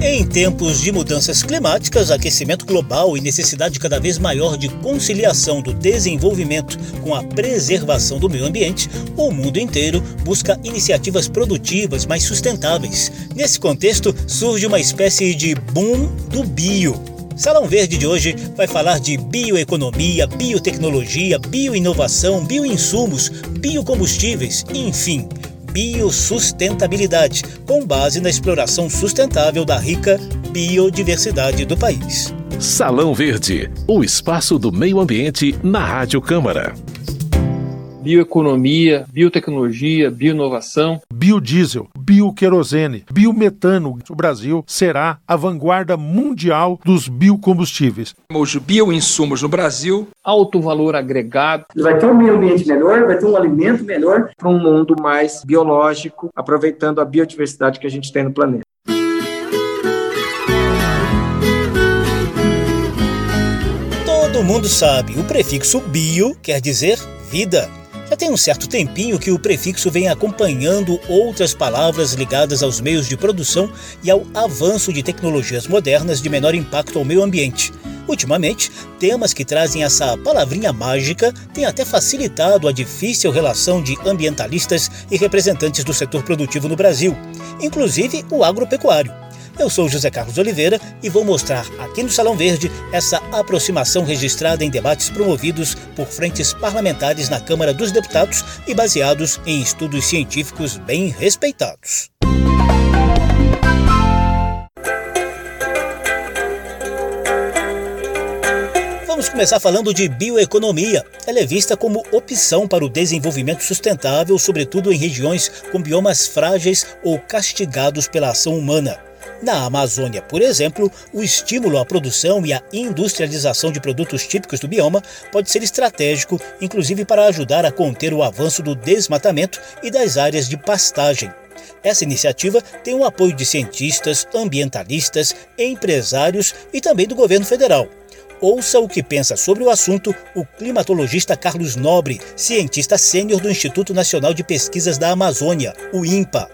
Em tempos de mudanças climáticas, aquecimento global e necessidade cada vez maior de conciliação do desenvolvimento com a preservação do meio ambiente, o mundo inteiro busca iniciativas produtivas mais sustentáveis. Nesse contexto, surge uma espécie de boom do bio. Salão Verde de hoje vai falar de bioeconomia, biotecnologia, bioinovação, bioinsumos, biocombustíveis, enfim biosustentabilidade, com base na exploração sustentável da rica biodiversidade do país. Salão Verde, o espaço do meio ambiente na Rádio Câmara bioeconomia, biotecnologia, bioinovação. Biodiesel, bioquerosene, biometano. O Brasil será a vanguarda mundial dos biocombustíveis. Os bioinsumos no Brasil. Alto valor agregado. Vai ter um meio ambiente melhor, vai ter um alimento melhor. Para um mundo mais biológico, aproveitando a biodiversidade que a gente tem no planeta. Todo mundo sabe, o prefixo bio quer dizer vida. Já tem um certo tempinho que o prefixo vem acompanhando outras palavras ligadas aos meios de produção e ao avanço de tecnologias modernas de menor impacto ao meio ambiente. Ultimamente, temas que trazem essa palavrinha mágica têm até facilitado a difícil relação de ambientalistas e representantes do setor produtivo no Brasil, inclusive o agropecuário. Eu sou José Carlos Oliveira e vou mostrar aqui no Salão Verde essa aproximação registrada em debates promovidos por frentes parlamentares na Câmara dos Deputados e baseados em estudos científicos bem respeitados. Vamos começar falando de bioeconomia. Ela é vista como opção para o desenvolvimento sustentável, sobretudo em regiões com biomas frágeis ou castigados pela ação humana. Na Amazônia, por exemplo, o estímulo à produção e à industrialização de produtos típicos do bioma pode ser estratégico, inclusive para ajudar a conter o avanço do desmatamento e das áreas de pastagem. Essa iniciativa tem o apoio de cientistas, ambientalistas, empresários e também do governo federal. Ouça o que pensa sobre o assunto o climatologista Carlos Nobre, cientista sênior do Instituto Nacional de Pesquisas da Amazônia, o INPA.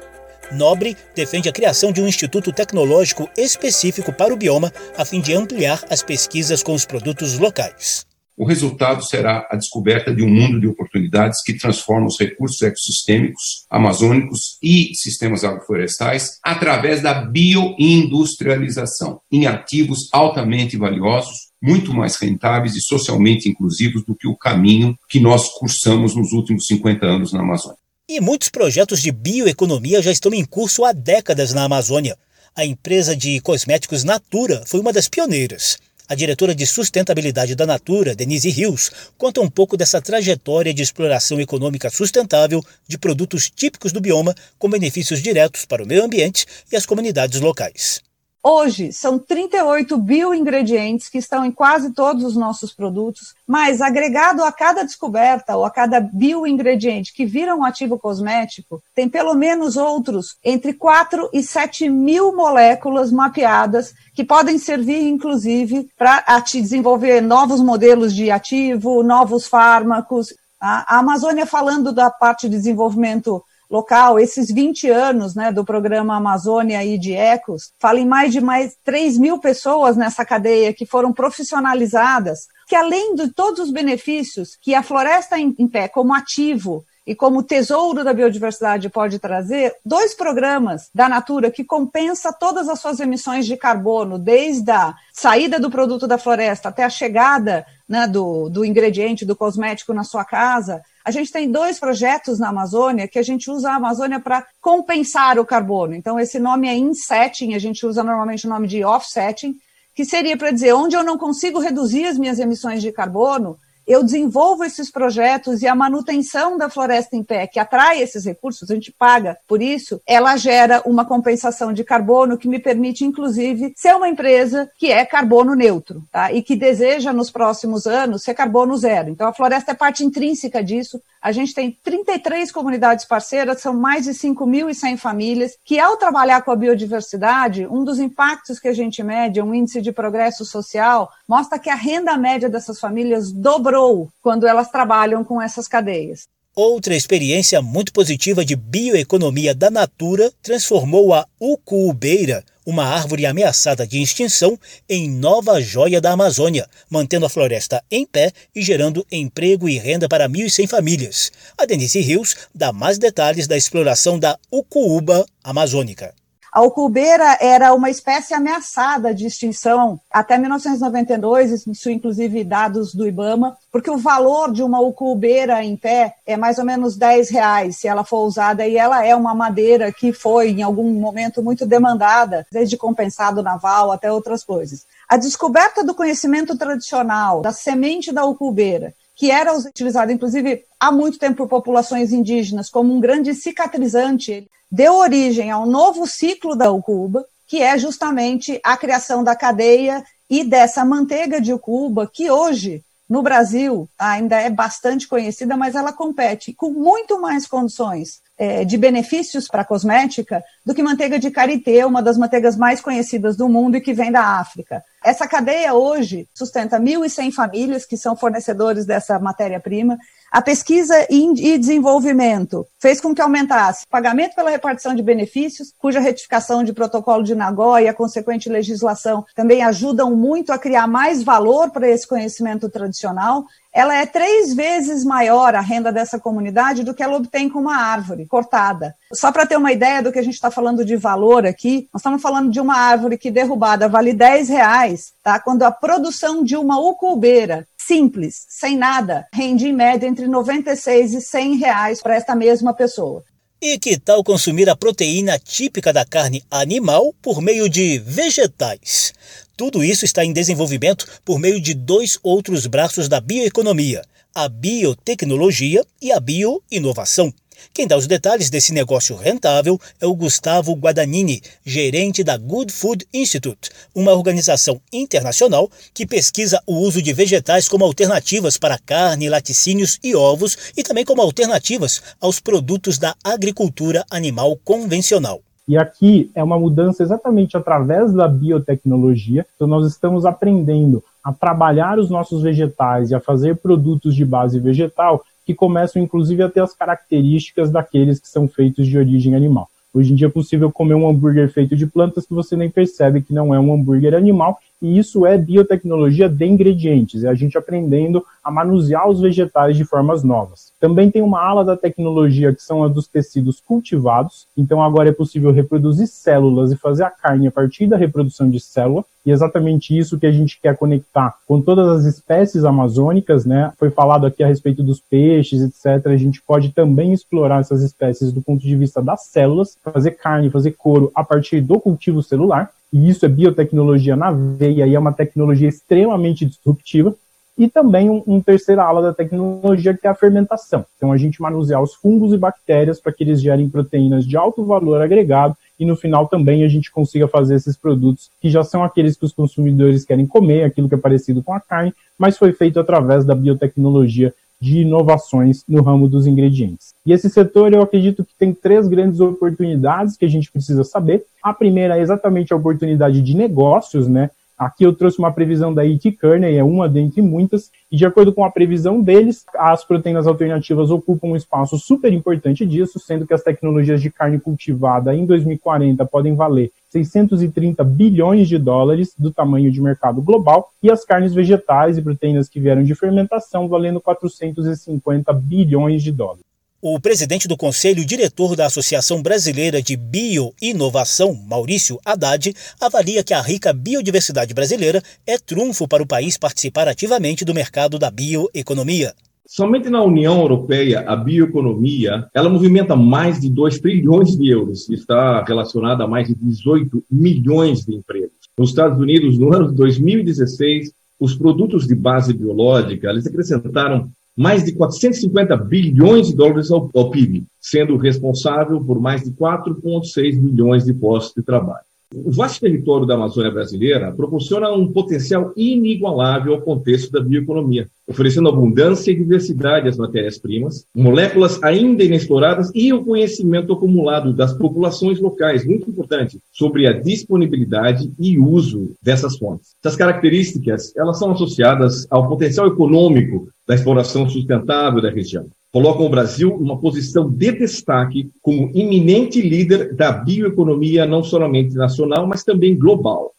Nobre defende a criação de um instituto tecnológico específico para o bioma, a fim de ampliar as pesquisas com os produtos locais. O resultado será a descoberta de um mundo de oportunidades que transforma os recursos ecossistêmicos amazônicos e sistemas agroflorestais através da bioindustrialização em ativos altamente valiosos, muito mais rentáveis e socialmente inclusivos do que o caminho que nós cursamos nos últimos 50 anos na Amazônia. E muitos projetos de bioeconomia já estão em curso há décadas na Amazônia. A empresa de cosméticos Natura foi uma das pioneiras. A diretora de sustentabilidade da Natura, Denise Rios, conta um pouco dessa trajetória de exploração econômica sustentável de produtos típicos do bioma com benefícios diretos para o meio ambiente e as comunidades locais. Hoje, são 38 bioingredientes que estão em quase todos os nossos produtos, mas agregado a cada descoberta ou a cada bioingrediente que vira um ativo cosmético, tem pelo menos outros entre 4 e 7 mil moléculas mapeadas que podem servir, inclusive, para desenvolver novos modelos de ativo, novos fármacos. A Amazônia, falando da parte de desenvolvimento local, esses 20 anos né, do programa Amazônia e de Ecos, fala em mais de mais 3 mil pessoas nessa cadeia que foram profissionalizadas, que além de todos os benefícios que a floresta em, em pé como ativo e como tesouro da biodiversidade pode trazer, dois programas da Natura que compensa todas as suas emissões de carbono, desde a saída do produto da floresta até a chegada né, do, do ingrediente, do cosmético na sua casa, a gente tem dois projetos na Amazônia que a gente usa a Amazônia para compensar o carbono. Então, esse nome é insetting, a gente usa normalmente o nome de offsetting, que seria para dizer onde eu não consigo reduzir as minhas emissões de carbono, eu desenvolvo esses projetos e a manutenção da floresta em pé, que atrai esses recursos, a gente paga por isso, ela gera uma compensação de carbono que me permite, inclusive, ser uma empresa que é carbono neutro, tá? E que deseja, nos próximos anos, ser carbono zero. Então, a floresta é parte intrínseca disso. A gente tem 33 comunidades parceiras, são mais de 5.100 famílias, que, ao trabalhar com a biodiversidade, um dos impactos que a gente mede, um índice de progresso social, mostra que a renda média dessas famílias dobrou quando elas trabalham com essas cadeias. Outra experiência muito positiva de bioeconomia da Natura transformou a ucuubeira, uma árvore ameaçada de extinção, em nova joia da Amazônia, mantendo a floresta em pé e gerando emprego e renda para 1.100 famílias. A Denise Rios dá mais detalhes da exploração da ucuúba amazônica. A ucubeira era uma espécie ameaçada de extinção até 1992, isso inclusive dados do IBAMA, porque o valor de uma ucubeira em pé é mais ou menos 10 reais se ela for usada, e ela é uma madeira que foi em algum momento muito demandada, desde compensado naval até outras coisas. A descoberta do conhecimento tradicional da semente da ucubeira que era utilizado, inclusive, há muito tempo por populações indígenas como um grande cicatrizante deu origem a um novo ciclo da Ucuba, que é justamente a criação da cadeia e dessa manteiga de Ucuba, que hoje, no Brasil, ainda é bastante conhecida, mas ela compete com muito mais condições é, de benefícios para a cosmética do que manteiga de karité, uma das manteigas mais conhecidas do mundo e que vem da África. Essa cadeia hoje sustenta 1.100 famílias que são fornecedores dessa matéria-prima a pesquisa e desenvolvimento fez com que aumentasse o pagamento pela repartição de benefícios, cuja retificação de protocolo de Nagoya e a consequente legislação também ajudam muito a criar mais valor para esse conhecimento tradicional ela é três vezes maior a renda dessa comunidade do que ela obtém com uma árvore cortada. Só para ter uma ideia do que a gente está falando de valor aqui, nós estamos falando de uma árvore que derrubada vale 10 reais, tá? quando a produção de uma ucubeira simples, sem nada, rende em média entre 96 e 100 reais para esta mesma pessoa. E que tal consumir a proteína típica da carne animal por meio de vegetais? Tudo isso está em desenvolvimento por meio de dois outros braços da bioeconomia: a biotecnologia e a bioinovação. Quem dá os detalhes desse negócio rentável é o Gustavo Guadagnini, gerente da Good Food Institute, uma organização internacional que pesquisa o uso de vegetais como alternativas para carne, laticínios e ovos e também como alternativas aos produtos da agricultura animal convencional. E aqui é uma mudança exatamente através da biotecnologia. Então, nós estamos aprendendo a trabalhar os nossos vegetais e a fazer produtos de base vegetal que começam, inclusive, a ter as características daqueles que são feitos de origem animal. Hoje em dia é possível comer um hambúrguer feito de plantas que você nem percebe que não é um hambúrguer animal, e isso é biotecnologia de ingredientes, é a gente aprendendo a manusear os vegetais de formas novas. Também tem uma ala da tecnologia que são a dos tecidos cultivados, então agora é possível reproduzir células e fazer a carne a partir da reprodução de célula, e é exatamente isso que a gente quer conectar com todas as espécies amazônicas, né? Foi falado aqui a respeito dos peixes, etc. A gente pode também explorar essas espécies do ponto de vista das células, fazer carne, fazer couro a partir do cultivo celular, e isso é biotecnologia na veia e é uma tecnologia extremamente disruptiva. E também um, um terceira ala da tecnologia que é a fermentação. Então a gente manusear os fungos e bactérias para que eles gerem proteínas de alto valor agregado e no final também a gente consiga fazer esses produtos que já são aqueles que os consumidores querem comer, aquilo que é parecido com a carne, mas foi feito através da biotecnologia de inovações no ramo dos ingredientes. E esse setor eu acredito que tem três grandes oportunidades que a gente precisa saber. A primeira é exatamente a oportunidade de negócios, né? Aqui eu trouxe uma previsão da IT Kearney, é uma dentre muitas, e de acordo com a previsão deles, as proteínas alternativas ocupam um espaço super importante disso, sendo que as tecnologias de carne cultivada em 2040 podem valer 630 bilhões de dólares do tamanho de mercado global, e as carnes vegetais e proteínas que vieram de fermentação valendo 450 bilhões de dólares. O presidente do Conselho Diretor da Associação Brasileira de Bioinovação, Maurício Haddad, avalia que a rica biodiversidade brasileira é trunfo para o país participar ativamente do mercado da bioeconomia. Somente na União Europeia, a bioeconomia, ela movimenta mais de 2 trilhões de euros e está relacionada a mais de 18 milhões de empregos. Nos Estados Unidos, no ano de 2016, os produtos de base biológica, eles acrescentaram mais de 450 bilhões de dólares ao, ao PIB, sendo responsável por mais de 4,6 milhões de postos de trabalho. O vasto território da Amazônia brasileira proporciona um potencial inigualável ao contexto da bioeconomia, oferecendo abundância e diversidade às matérias-primas, moléculas ainda inexploradas e o conhecimento acumulado das populações locais, muito importante, sobre a disponibilidade e uso dessas fontes. Essas características, elas são associadas ao potencial econômico da exploração sustentável da região. Colocam o Brasil numa posição de destaque como iminente líder da bioeconomia, não somente nacional, mas também global.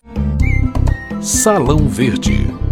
Salão Verde.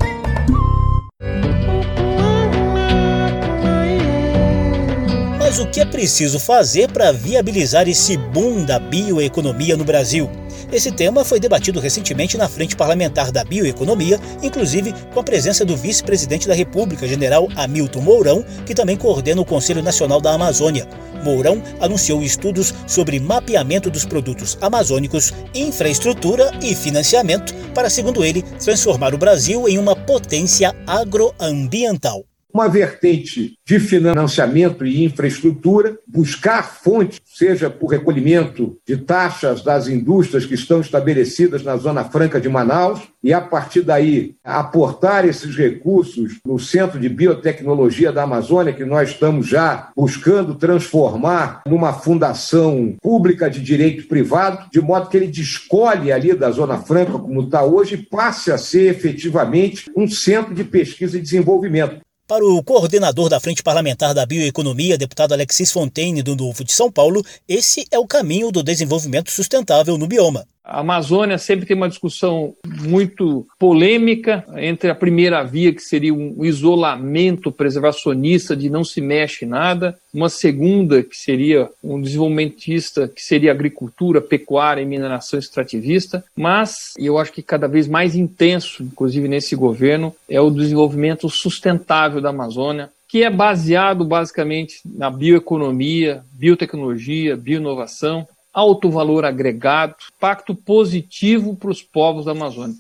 Que é preciso fazer para viabilizar esse boom da bioeconomia no Brasil? Esse tema foi debatido recentemente na Frente Parlamentar da Bioeconomia, inclusive com a presença do vice-presidente da República, general Hamilton Mourão, que também coordena o Conselho Nacional da Amazônia. Mourão anunciou estudos sobre mapeamento dos produtos amazônicos, infraestrutura e financiamento para, segundo ele, transformar o Brasil em uma potência agroambiental uma vertente de financiamento e infraestrutura, buscar fontes, seja por recolhimento de taxas das indústrias que estão estabelecidas na Zona Franca de Manaus, e a partir daí aportar esses recursos no Centro de Biotecnologia da Amazônia, que nós estamos já buscando transformar numa fundação pública de direito privado, de modo que ele descolhe ali da Zona Franca, como está hoje, e passe a ser efetivamente um centro de pesquisa e desenvolvimento. Para o coordenador da Frente Parlamentar da Bioeconomia, deputado Alexis Fontaine, do Novo de São Paulo, esse é o caminho do desenvolvimento sustentável no bioma. A Amazônia sempre tem uma discussão muito polêmica entre a primeira via, que seria um isolamento preservacionista de não se mexe nada, uma segunda, que seria um desenvolvimentista, que seria agricultura, pecuária e mineração extrativista, mas, eu acho que cada vez mais intenso, inclusive nesse governo, é o desenvolvimento sustentável da Amazônia, que é baseado basicamente na bioeconomia, biotecnologia, bioinovação, alto valor agregado, impacto positivo para os povos da Amazônia.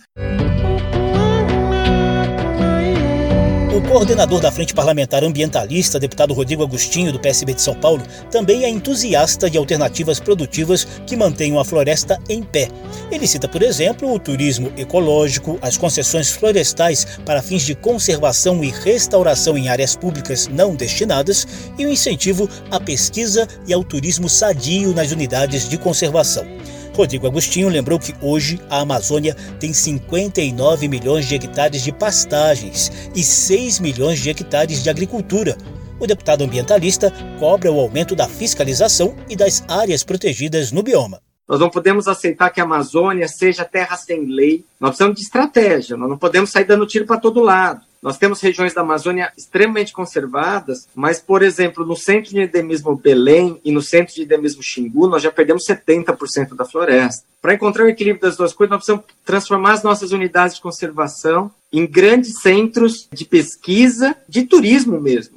Coordenador da Frente Parlamentar Ambientalista, deputado Rodrigo Agostinho, do PSB de São Paulo, também é entusiasta de alternativas produtivas que mantenham a floresta em pé. Ele cita, por exemplo, o turismo ecológico, as concessões florestais para fins de conservação e restauração em áreas públicas não destinadas e o incentivo à pesquisa e ao turismo sadio nas unidades de conservação. Rodrigo Agostinho lembrou que hoje a Amazônia tem 59 milhões de hectares de pastagens e 6 milhões de hectares de agricultura. O deputado ambientalista cobra o aumento da fiscalização e das áreas protegidas no bioma. Nós não podemos aceitar que a Amazônia seja terra sem lei. Nós precisamos de estratégia, nós não podemos sair dando tiro para todo lado. Nós temos regiões da Amazônia extremamente conservadas, mas, por exemplo, no centro de endemismo Belém e no centro de endemismo Xingu, nós já perdemos 70% da floresta. Para encontrar o equilíbrio das duas coisas, nós precisamos transformar as nossas unidades de conservação em grandes centros de pesquisa, de turismo mesmo.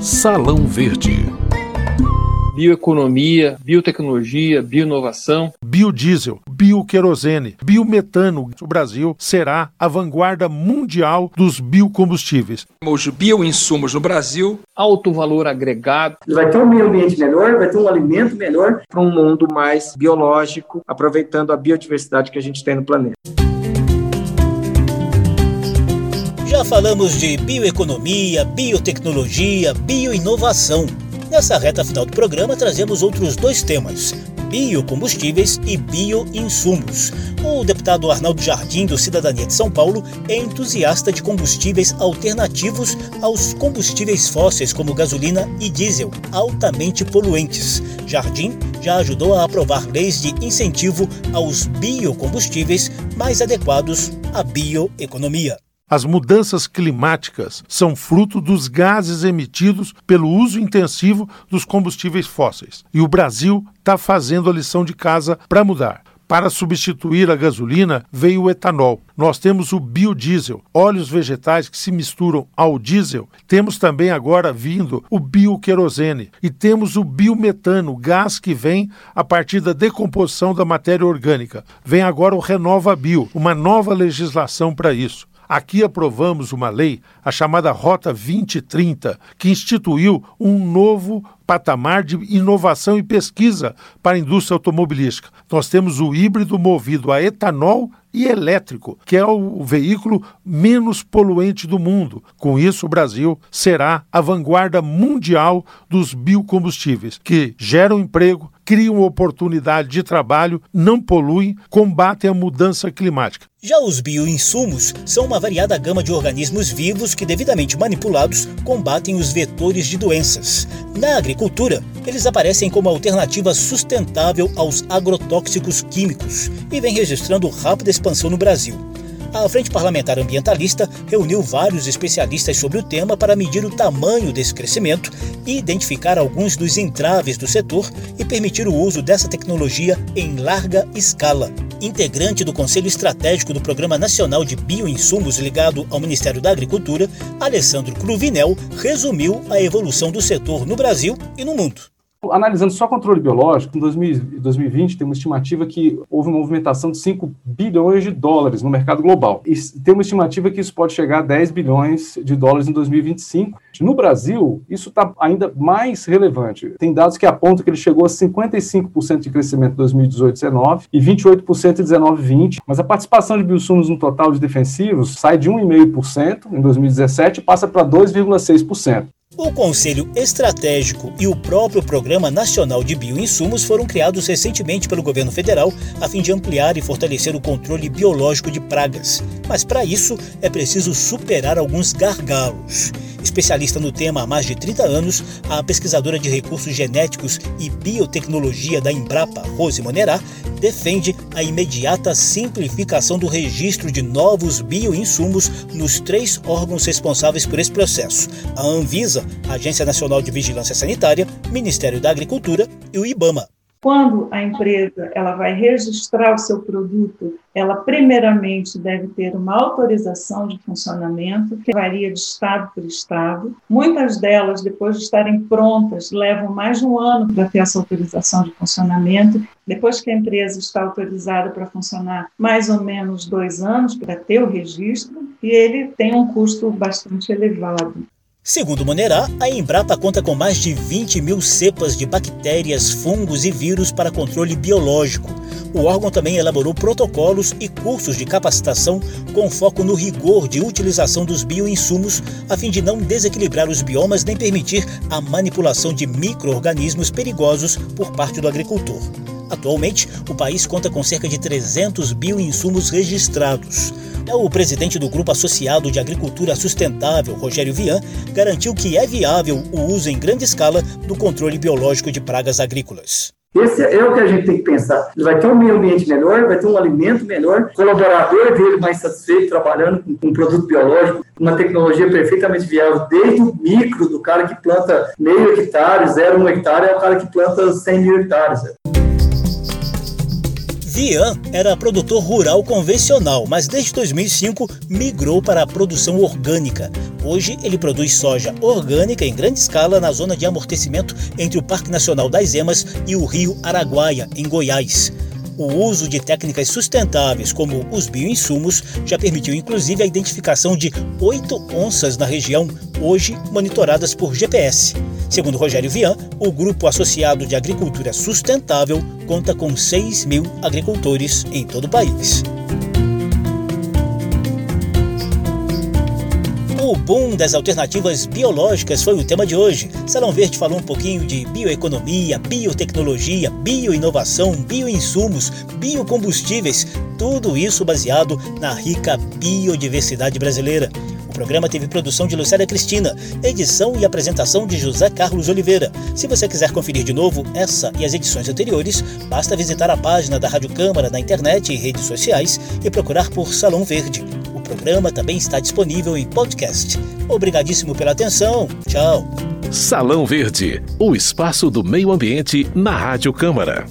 Salão Verde bioeconomia, biotecnologia, bioinovação. Biodiesel, bioquerosene, biometano. O Brasil será a vanguarda mundial dos biocombustíveis. Os bioinsumos no Brasil. Alto valor agregado. Vai ter um meio ambiente melhor, vai ter um alimento melhor. Para um mundo mais biológico, aproveitando a biodiversidade que a gente tem no planeta. Já falamos de bioeconomia, biotecnologia, bioinovação. Nessa reta final do programa, trazemos outros dois temas: biocombustíveis e bioinsumos. O deputado Arnaldo Jardim, do Cidadania de São Paulo, é entusiasta de combustíveis alternativos aos combustíveis fósseis, como gasolina e diesel, altamente poluentes. Jardim já ajudou a aprovar leis de incentivo aos biocombustíveis mais adequados à bioeconomia. As mudanças climáticas são fruto dos gases emitidos pelo uso intensivo dos combustíveis fósseis. E o Brasil está fazendo a lição de casa para mudar. Para substituir a gasolina, veio o etanol. Nós temos o biodiesel, óleos vegetais que se misturam ao diesel. Temos também agora vindo o bioquerosene e temos o biometano, gás que vem a partir da decomposição da matéria orgânica. Vem agora o Renova Bio, uma nova legislação para isso. Aqui aprovamos uma lei, a chamada Rota 2030, que instituiu um novo patamar de inovação e pesquisa para a indústria automobilística. Nós temos o híbrido movido a etanol e elétrico, que é o veículo menos poluente do mundo. Com isso, o Brasil será a vanguarda mundial dos biocombustíveis, que geram emprego, criam oportunidade de trabalho, não poluem, combatem a mudança climática. Já os bioinsumos são uma variada gama de organismos vivos que, devidamente manipulados, combatem os vetores de doenças. Na agricultura, eles aparecem como alternativa sustentável aos agrotóxicos químicos e vem registrando rápida expansão no Brasil. A Frente Parlamentar Ambientalista reuniu vários especialistas sobre o tema para medir o tamanho desse crescimento e identificar alguns dos entraves do setor e permitir o uso dessa tecnologia em larga escala. Integrante do Conselho Estratégico do Programa Nacional de Bioinsumos ligado ao Ministério da Agricultura, Alessandro Cruvinel resumiu a evolução do setor no Brasil e no mundo. Analisando só controle biológico, em 2020 tem uma estimativa que houve uma movimentação de 5 bilhões de dólares no mercado global. E tem uma estimativa que isso pode chegar a 10 bilhões de dólares em 2025. No Brasil, isso está ainda mais relevante. Tem dados que apontam que ele chegou a 55% de crescimento em 2018-19 e 28% em 19-20, mas a participação de biosumos no total de defensivos sai de 1,5% em 2017 e passa para 2,6%. O Conselho Estratégico e o próprio Programa Nacional de Bioinsumos foram criados recentemente pelo governo federal a fim de ampliar e fortalecer o controle biológico de pragas. Mas para isso é preciso superar alguns gargalos. Especialista no tema há mais de 30 anos, a pesquisadora de recursos genéticos e biotecnologia da Embrapa, Rose Monerá, defende a imediata simplificação do registro de novos bioinsumos nos três órgãos responsáveis por esse processo: a Anvisa, Agência Nacional de Vigilância Sanitária, Ministério da Agricultura e o IBAMA. Quando a empresa ela vai registrar o seu produto, ela primeiramente deve ter uma autorização de funcionamento que varia de estado por estado. Muitas delas, depois de estarem prontas, levam mais de um ano para ter essa autorização de funcionamento. Depois que a empresa está autorizada para funcionar, mais ou menos dois anos para ter o registro, e ele tem um custo bastante elevado. Segundo Monerá, a Embrapa conta com mais de 20 mil cepas de bactérias, fungos e vírus para controle biológico. O órgão também elaborou protocolos e cursos de capacitação com foco no rigor de utilização dos bioinsumos, a fim de não desequilibrar os biomas nem permitir a manipulação de micro-organismos perigosos por parte do agricultor. Atualmente, o país conta com cerca de 300 bioinsumos registrados. O presidente do Grupo Associado de Agricultura Sustentável, Rogério Vian, garantiu que é viável o uso em grande escala do controle biológico de pragas agrícolas. Esse é o que a gente tem que pensar. Ele vai ter um meio ambiente melhor, vai ter um alimento melhor, colaborador dele mais satisfeito trabalhando com um produto biológico, uma tecnologia perfeitamente viável, desde o micro, do cara que planta meio hectare, zero um hectare, é o cara que planta 100 mil hectares. Vian era produtor rural convencional, mas desde 2005 migrou para a produção orgânica. Hoje ele produz soja orgânica em grande escala na zona de amortecimento entre o Parque Nacional das Emas e o Rio Araguaia, em Goiás. O uso de técnicas sustentáveis, como os bioinsumos, já permitiu inclusive a identificação de oito onças na região, hoje monitoradas por GPS. Segundo Rogério Vian, o Grupo Associado de Agricultura Sustentável conta com 6 mil agricultores em todo o país. O boom das alternativas biológicas foi o tema de hoje. Salão Verde falou um pouquinho de bioeconomia, biotecnologia, bioinovação, bioinsumos, biocombustíveis, tudo isso baseado na rica biodiversidade brasileira. O programa teve produção de Lucélia Cristina, edição e apresentação de José Carlos Oliveira. Se você quiser conferir de novo essa e as edições anteriores, basta visitar a página da Rádio Câmara na internet e redes sociais e procurar por Salão Verde. O programa também está disponível em podcast. Obrigadíssimo pela atenção. Tchau. Salão Verde, o espaço do meio ambiente na Rádio Câmara.